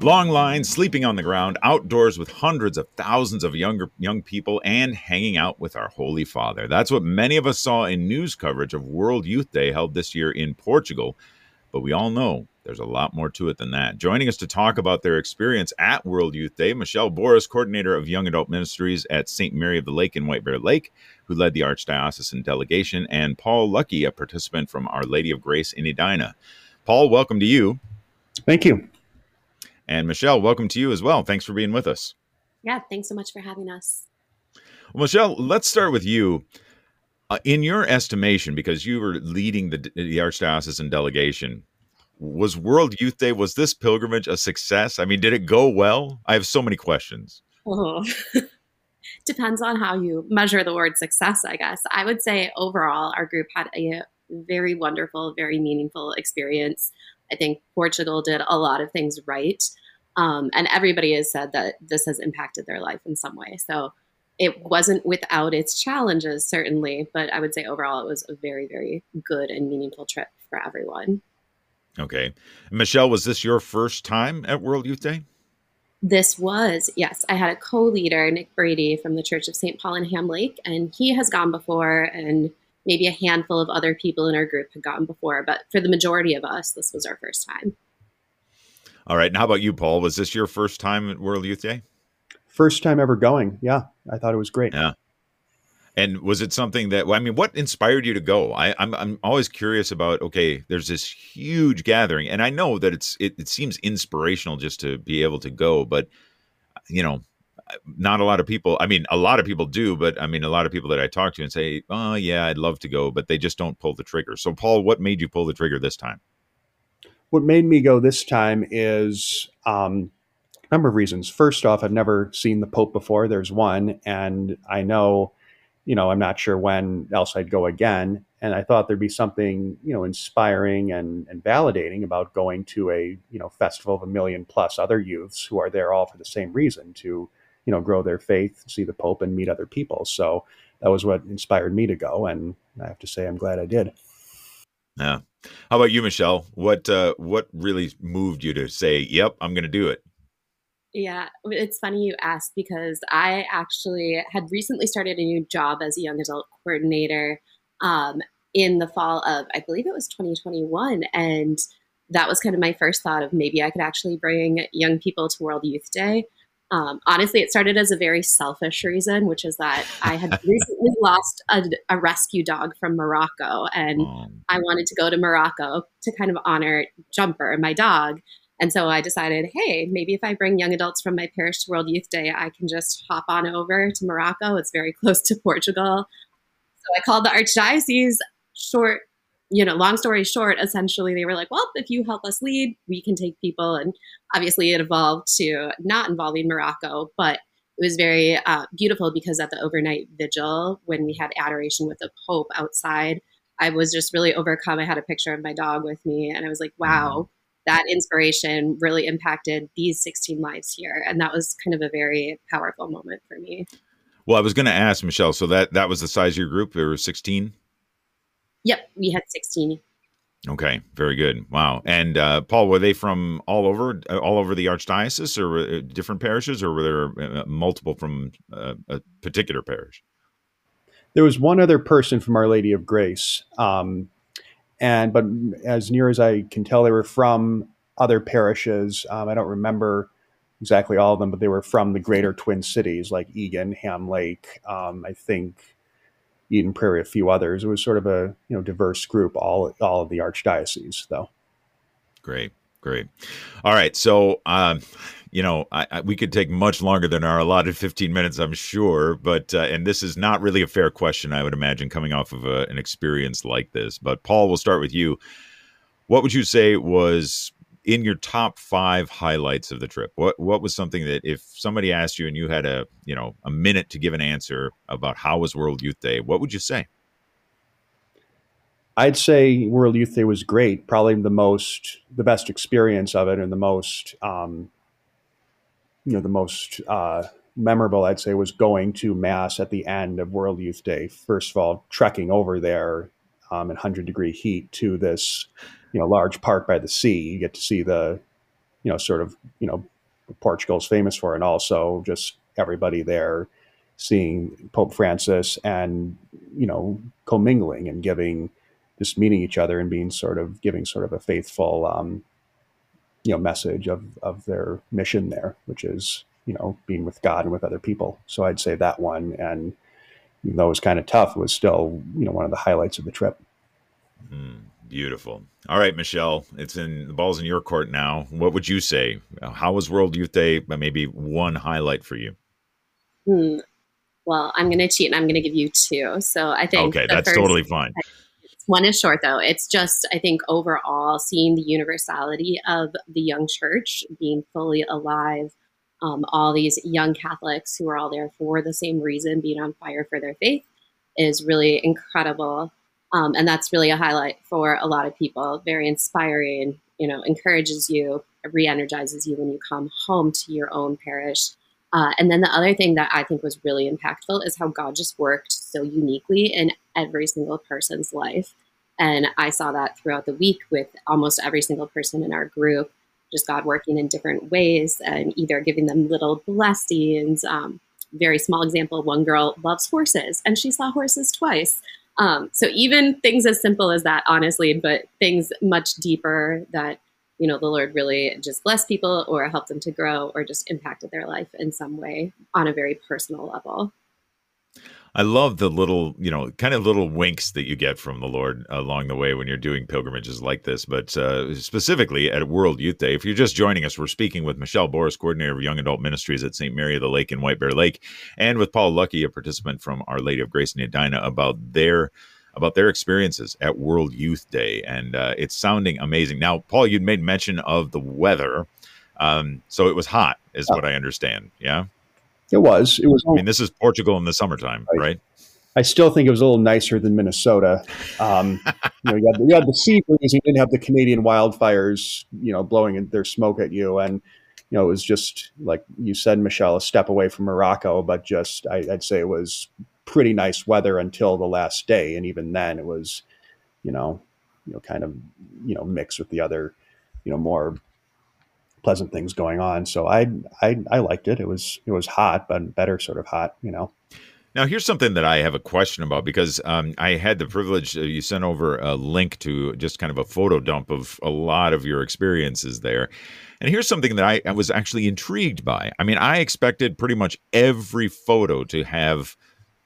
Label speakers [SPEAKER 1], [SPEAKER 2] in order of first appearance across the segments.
[SPEAKER 1] Long lines, sleeping on the ground, outdoors with hundreds of thousands of younger young people, and hanging out with our Holy Father. That's what many of us saw in news coverage of World Youth Day held this year in Portugal. But we all know there's a lot more to it than that. Joining us to talk about their experience at World Youth Day, Michelle Boris, coordinator of Young Adult Ministries at St. Mary of the Lake in White Bear Lake, who led the Archdiocesan delegation, and Paul Lucke, a participant from Our Lady of Grace in Edina. Paul, welcome to you.
[SPEAKER 2] Thank you.
[SPEAKER 1] And Michelle, welcome to you as well. Thanks for being with us.
[SPEAKER 3] Yeah, thanks so much for having us.
[SPEAKER 1] Well, Michelle, let's start with you. Uh, in your estimation, because you were leading the, the Archdiocesan delegation, was World Youth Day was this pilgrimage a success? I mean, did it go well? I have so many questions.
[SPEAKER 3] Oh. Depends on how you measure the word success, I guess. I would say overall, our group had a very wonderful, very meaningful experience. I think Portugal did a lot of things right. Um, and everybody has said that this has impacted their life in some way. So it wasn't without its challenges, certainly, but I would say overall it was a very, very good and meaningful trip for everyone.
[SPEAKER 1] Okay. Michelle, was this your first time at World Youth Day?
[SPEAKER 3] This was, yes. I had a co leader, Nick Brady from the Church of St. Paul in Ham Lake, and he has gone before, and maybe a handful of other people in our group had gone before. But for the majority of us, this was our first time.
[SPEAKER 1] All right. And how about you, Paul? Was this your first time at World Youth Day?
[SPEAKER 2] First time ever going. Yeah. I thought it was great.
[SPEAKER 1] Yeah. And was it something that I mean, what inspired you to go? I, am I'm, I'm always curious about. Okay, there's this huge gathering, and I know that it's it, it seems inspirational just to be able to go, but you know, not a lot of people. I mean, a lot of people do, but I mean, a lot of people that I talk to and say, "Oh, yeah, I'd love to go," but they just don't pull the trigger. So, Paul, what made you pull the trigger this time?
[SPEAKER 2] What made me go this time is um, a number of reasons. First off, I've never seen the Pope before. There's one, and I know you know, I'm not sure when else I'd go again. And I thought there'd be something, you know, inspiring and, and validating about going to a, you know, festival of a million plus other youths who are there all for the same reason to, you know, grow their faith, see the Pope, and meet other people. So that was what inspired me to go. And I have to say, I'm glad I did.
[SPEAKER 1] Yeah. How about you, Michelle? What uh, what really moved you to say, "Yep, I'm going to do it"?
[SPEAKER 3] Yeah, it's funny you asked because I actually had recently started a new job as a young adult coordinator um, in the fall of, I believe it was 2021. And that was kind of my first thought of maybe I could actually bring young people to World Youth Day. Um, honestly, it started as a very selfish reason, which is that I had recently lost a, a, rescue dog from Morocco, and oh. I wanted to go to Morocco to kind of honor Jumper, my dog. And so I decided, hey, maybe if I bring young adults from my parish to World Youth Day, I can just hop on over to Morocco. It's very close to Portugal. So I called the Archdiocese. Short, you know, long story short, essentially they were like, well, if you help us lead, we can take people. And obviously it evolved to not involving Morocco, but it was very uh, beautiful because at the overnight vigil, when we had adoration with the Pope outside, I was just really overcome. I had a picture of my dog with me, and I was like, wow, that inspiration really impacted these 16 lives here. And that was kind of a very powerful moment for me.
[SPEAKER 1] Well, I was going to ask Michelle, so that that was the size of your group? There were 16?
[SPEAKER 3] Yep, we had 16.
[SPEAKER 1] Okay, very good. Wow. And uh, Paul, were they from all over, uh, all over the archdiocese, or different parishes, or were there uh, multiple from uh, a particular parish?
[SPEAKER 2] There was one other person from Our Lady of Grace, um, and but as near as I can tell, they were from other parishes. Um, I don't remember exactly all of them, but they were from the greater Twin Cities like Eagan, Ham Lake. Um, I think Eden Prairie, a few others. It was sort of a you know diverse group, all all of the archdiocese though.
[SPEAKER 1] Great, great. All right, so um, you know, I, I, we could take much longer than our allotted 15 minutes, I'm sure. But, uh, and this is not really a fair question, I would imagine, coming off of a, an experience like this. But, Paul, we'll start with you. What would you say was in your top five highlights of the trip? What what was something that if somebody asked you and you had a you know a minute to give an answer about how was World Youth Day, what would you say?
[SPEAKER 2] I'd say World Youth Day was great. Probably the most, the best experience of it, and the most um, you know the most uh, memorable I'd say was going to mass at the end of World Youth Day. First of all, trekking over there um, in hundred degree heat to this you know large park by the sea. You get to see the you know, sort of, you know, Portugal's famous for, and also just everybody there seeing Pope Francis and you know commingling and giving, just meeting each other and being sort of giving sort of a faithful, um, you know, message of of their mission there, which is you know being with God and with other people. So I'd say that one, and even though it was kind of tough, it was still you know one of the highlights of the trip.
[SPEAKER 1] Mm. Beautiful. All right, Michelle, it's in the ball's in your court now. What would you say? How was World Youth Day? Maybe one highlight for you.
[SPEAKER 3] Hmm. Well, I'm going to cheat and I'm going to give you two. So I think
[SPEAKER 1] okay, that's totally fine.
[SPEAKER 3] One is short though. It's just I think overall seeing the universality of the young church being fully alive. Um, all these young Catholics who are all there for the same reason, being on fire for their faith, is really incredible. Um, and that's really a highlight for a lot of people. Very inspiring, you know, encourages you, re energizes you when you come home to your own parish. Uh, and then the other thing that I think was really impactful is how God just worked so uniquely in every single person's life. And I saw that throughout the week with almost every single person in our group, just God working in different ways and either giving them little blessings. Um, very small example one girl loves horses and she saw horses twice. Um, so even things as simple as that, honestly, but things much deeper that you know the Lord really just blessed people or helped them to grow or just impacted their life in some way on a very personal level.
[SPEAKER 1] I love the little, you know, kind of little winks that you get from the Lord along the way when you're doing pilgrimages like this. But uh, specifically at World Youth Day, if you're just joining us, we're speaking with Michelle Boris, coordinator of Young Adult Ministries at St. Mary of the Lake in White Bear Lake, and with Paul Lucke, a participant from Our Lady of Grace in Edina, about their about their experiences at World Youth Day, and uh, it's sounding amazing. Now, Paul, you'd made mention of the weather, um, so it was hot, is what I understand. Yeah.
[SPEAKER 2] It was. It was.
[SPEAKER 1] I mean, this is Portugal in the summertime, right? right?
[SPEAKER 2] I still think it was a little nicer than Minnesota. Um, you know, you had, the, you had the sea breeze, you didn't have the Canadian wildfires, you know, blowing their smoke at you, and you know, it was just like you said, Michelle, a step away from Morocco, but just I, I'd say it was pretty nice weather until the last day, and even then, it was, you know, you know, kind of, you know, mixed with the other, you know, more pleasant things going on. So I, I, I liked it. It was, it was hot, but better sort of hot, you know?
[SPEAKER 1] Now, here's something that I have a question about because um, I had the privilege, uh, you sent over a link to just kind of a photo dump of a lot of your experiences there. And here's something that I, I was actually intrigued by. I mean, I expected pretty much every photo to have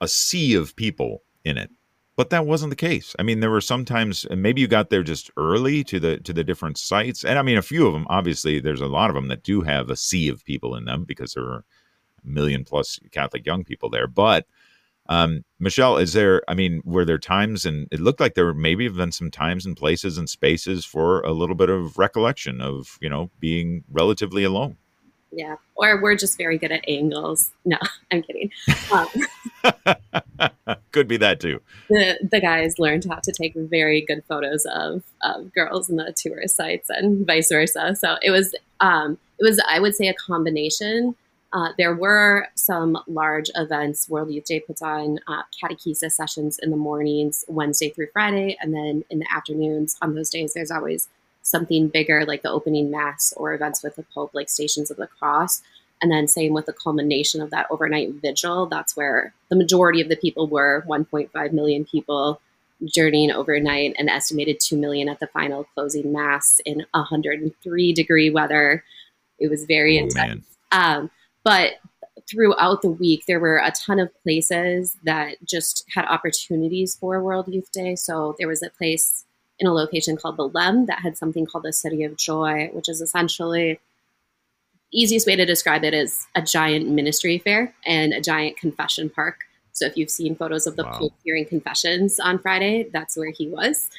[SPEAKER 1] a sea of people in it but that wasn't the case. I mean, there were sometimes maybe you got there just early to the to the different sites, and I mean, a few of them. Obviously, there's a lot of them that do have a sea of people in them because there are a million plus Catholic young people there. But um, Michelle, is there? I mean, were there times, and it looked like there maybe have been some times and places and spaces for a little bit of recollection of you know being relatively alone
[SPEAKER 3] yeah. Or we're just very good at angles. No, I'm kidding. Um,
[SPEAKER 1] Could be that too.
[SPEAKER 3] The the guys learned how to take very good photos of of girls in the tourist sites and vice versa. So it was um, it was I would say a combination. Uh, there were some large events. World Youth Day puts on uh, catechesis sessions in the mornings, Wednesday through Friday, and then in the afternoons. On those days, there's always something bigger like the opening mass or events with the Pope, like Stations of the Cross. And then same with the culmination of that overnight vigil. That's where the majority of the people were 1.5 million people journeying overnight and estimated 2 million at the final closing mass in 103 degree weather. It was very oh, intense. Um, but throughout the week, there were a ton of places that just had opportunities for World Youth Day. So there was a place in a location called Belém that had something called the City of Joy, which is essentially easiest way to describe it is a giant ministry fair and a giant confession park. So if you've seen photos of the wow. Pope hearing confessions on Friday, that's where he was.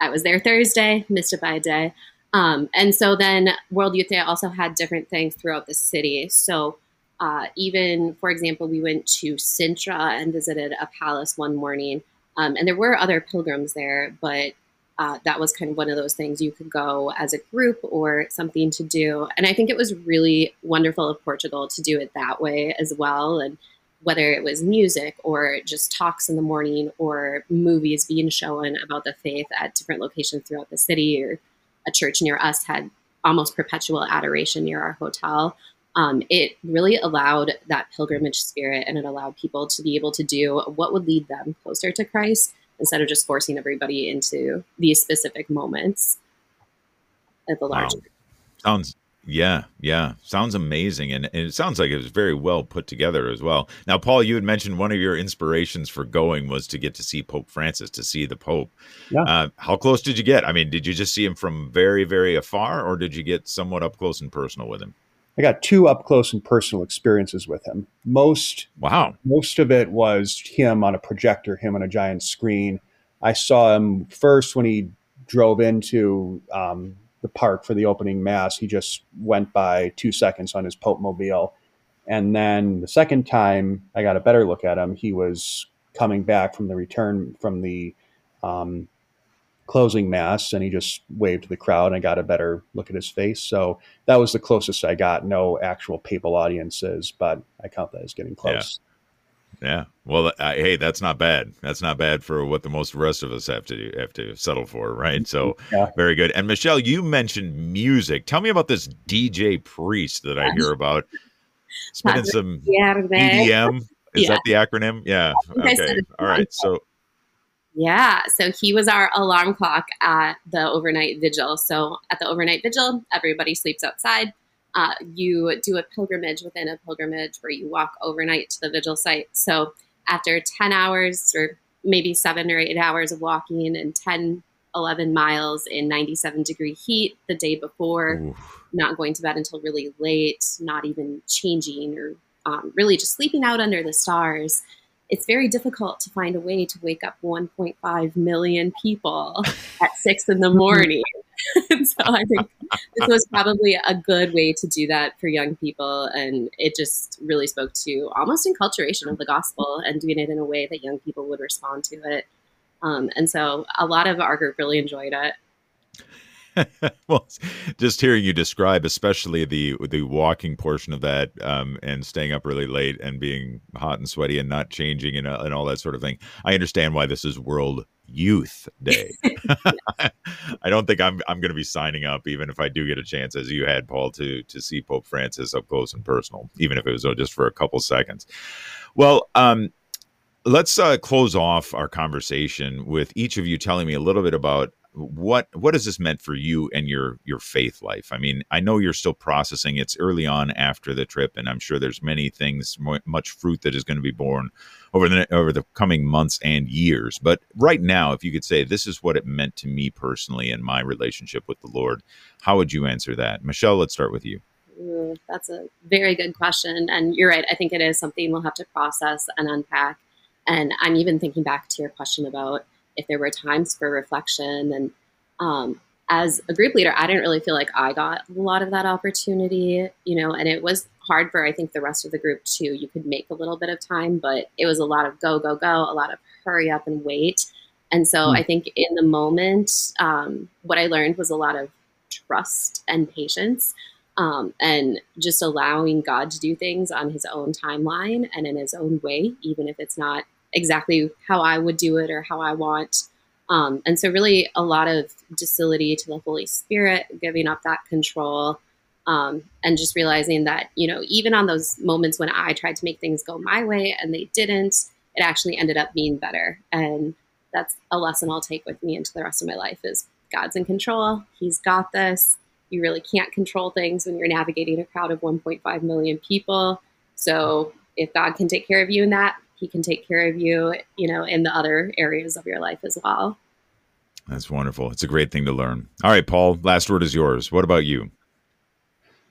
[SPEAKER 3] I was there Thursday, missed it by a day. Um, and so then World Youth Day also had different things throughout the city. So uh, even, for example, we went to Sintra and visited a palace one morning. Um, and there were other pilgrims there, but uh, that was kind of one of those things you could go as a group or something to do. And I think it was really wonderful of Portugal to do it that way as well. And whether it was music or just talks in the morning or movies being shown about the faith at different locations throughout the city or a church near us had almost perpetual adoration near our hotel. Um, it really allowed that pilgrimage spirit and it allowed people to be able to do what would lead them closer to Christ instead of just forcing everybody into these specific moments at the large. Wow.
[SPEAKER 1] Sounds yeah, yeah. Sounds amazing. And, and, it sounds like it was very well put together as well. Now, Paul, you had mentioned one of your inspirations for going was to get to see Pope Francis, to see the Pope. Yeah. Uh, how close did you get? I mean, did you just see him from very, very afar, or did you get somewhat up close and personal with him?
[SPEAKER 2] I got two up close and personal experiences with him. Most
[SPEAKER 1] wow,
[SPEAKER 2] most of it was him on a projector, him on a giant screen. I saw him first when he drove into um, the park for the opening mass. He just went by two seconds on his Pope Mobile. And then the second time I got a better look at him, he was coming back from the return from the um, closing mass and he just waved to the crowd and I got a better look at his face. So that was the closest I got. No actual papal audiences, but I count that as getting close.
[SPEAKER 1] Yeah. yeah. Well, uh, hey, that's not bad. That's not bad for what the most rest of us have to do, have to settle for, right? So, yeah. very good. And Michelle, you mentioned music. Tell me about this DJ Priest that I hear about. Spinning some EDM. Is yeah. that the acronym? Yeah. Okay. All right. So.
[SPEAKER 3] Yeah, so he was our alarm clock at the overnight vigil. So at the overnight vigil, everybody sleeps outside uh, you do a pilgrimage within a pilgrimage where you walk overnight to the vigil site. So after 10 hours or maybe seven or eight hours of walking and 10, 11 miles in 97 degree heat the day before, Oof. not going to bed until really late, not even changing or um, really just sleeping out under the stars. It's very difficult to find a way to wake up 1.5 million people at six in the morning. so I think this was probably a good way to do that for young people. And it just really spoke to almost inculturation of the gospel and doing it in a way that young people would respond to it. Um, and so a lot of our group really enjoyed it.
[SPEAKER 1] well, just hearing you describe, especially the the walking portion of that, um, and staying up really late and being hot and sweaty and not changing and, uh, and all that sort of thing, I understand why this is World Youth Day. I don't think I'm I'm going to be signing up, even if I do get a chance, as you had, Paul, to to see Pope Francis up close and personal, even if it was uh, just for a couple seconds. Well, um, let's uh, close off our conversation with each of you telling me a little bit about what what has this meant for you and your your faith life? I mean i know you're still processing. It's early on after the trip and i'm sure there's many things much fruit that is going to be born over the over the coming months and years. But right now if you could say this is what it meant to me personally in my relationship with the lord how would you answer that? Michelle let's start with you.
[SPEAKER 3] That's a very good question and you're right. I think it is something we'll have to process and unpack. And i'm even thinking back to your question about if there were times for reflection. And um, as a group leader, I didn't really feel like I got a lot of that opportunity, you know, and it was hard for, I think, the rest of the group too. You could make a little bit of time, but it was a lot of go, go, go, a lot of hurry up and wait. And so mm. I think in the moment, um, what I learned was a lot of trust and patience. Um, and just allowing God to do things on his own timeline and in his own way, even if it's not exactly how I would do it or how I want. Um, and so, really, a lot of docility to the Holy Spirit, giving up that control, um, and just realizing that, you know, even on those moments when I tried to make things go my way and they didn't, it actually ended up being better. And that's a lesson I'll take with me into the rest of my life is God's in control. He's got this. You really can't control things when you're navigating a crowd of 1.5 million people. So if God can take care of you in that, he can take care of you, you know, in the other areas of your life as well.
[SPEAKER 1] That's wonderful. It's a great thing to learn. All right, Paul, last word is yours. What about you?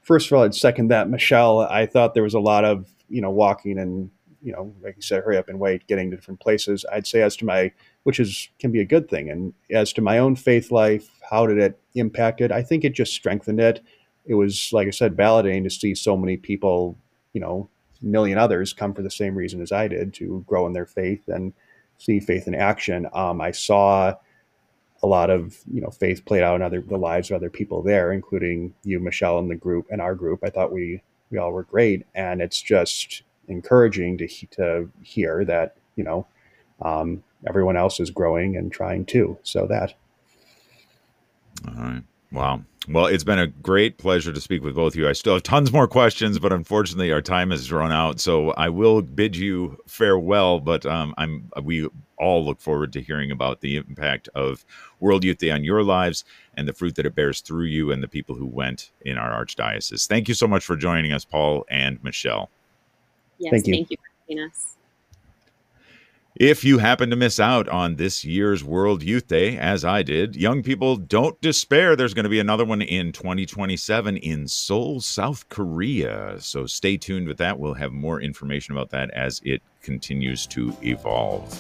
[SPEAKER 2] First of all, I'd second that. Michelle, I thought there was a lot of, you know, walking and, you know, like you said, hurry up and wait, getting to different places. I'd say as to my, which is, can be a good thing. And as to my own faith life, how did it impact it? I think it just strengthened it. It was, like I said, validating to see so many people, you know, million others come for the same reason as I did to grow in their faith and see faith in action. Um, I saw a lot of you know faith played out in other the lives of other people there, including you, Michelle, and the group and our group. I thought we we all were great, and it's just encouraging to to hear that you know um, everyone else is growing and trying too. So that.
[SPEAKER 1] All right. Wow. Well, it's been a great pleasure to speak with both of you. I still have tons more questions, but unfortunately, our time has run out. So I will bid you farewell. But um, I'm we all look forward to hearing about the impact of World Youth Day on your lives and the fruit that it bears through you and the people who went in our archdiocese. Thank you so much for joining us, Paul and Michelle.
[SPEAKER 3] Yes, thank you, thank you for having us.
[SPEAKER 1] If you happen to miss out on this year's World Youth Day, as I did, young people don't despair. There's going to be another one in 2027 in Seoul, South Korea. So stay tuned with that. We'll have more information about that as it continues to evolve.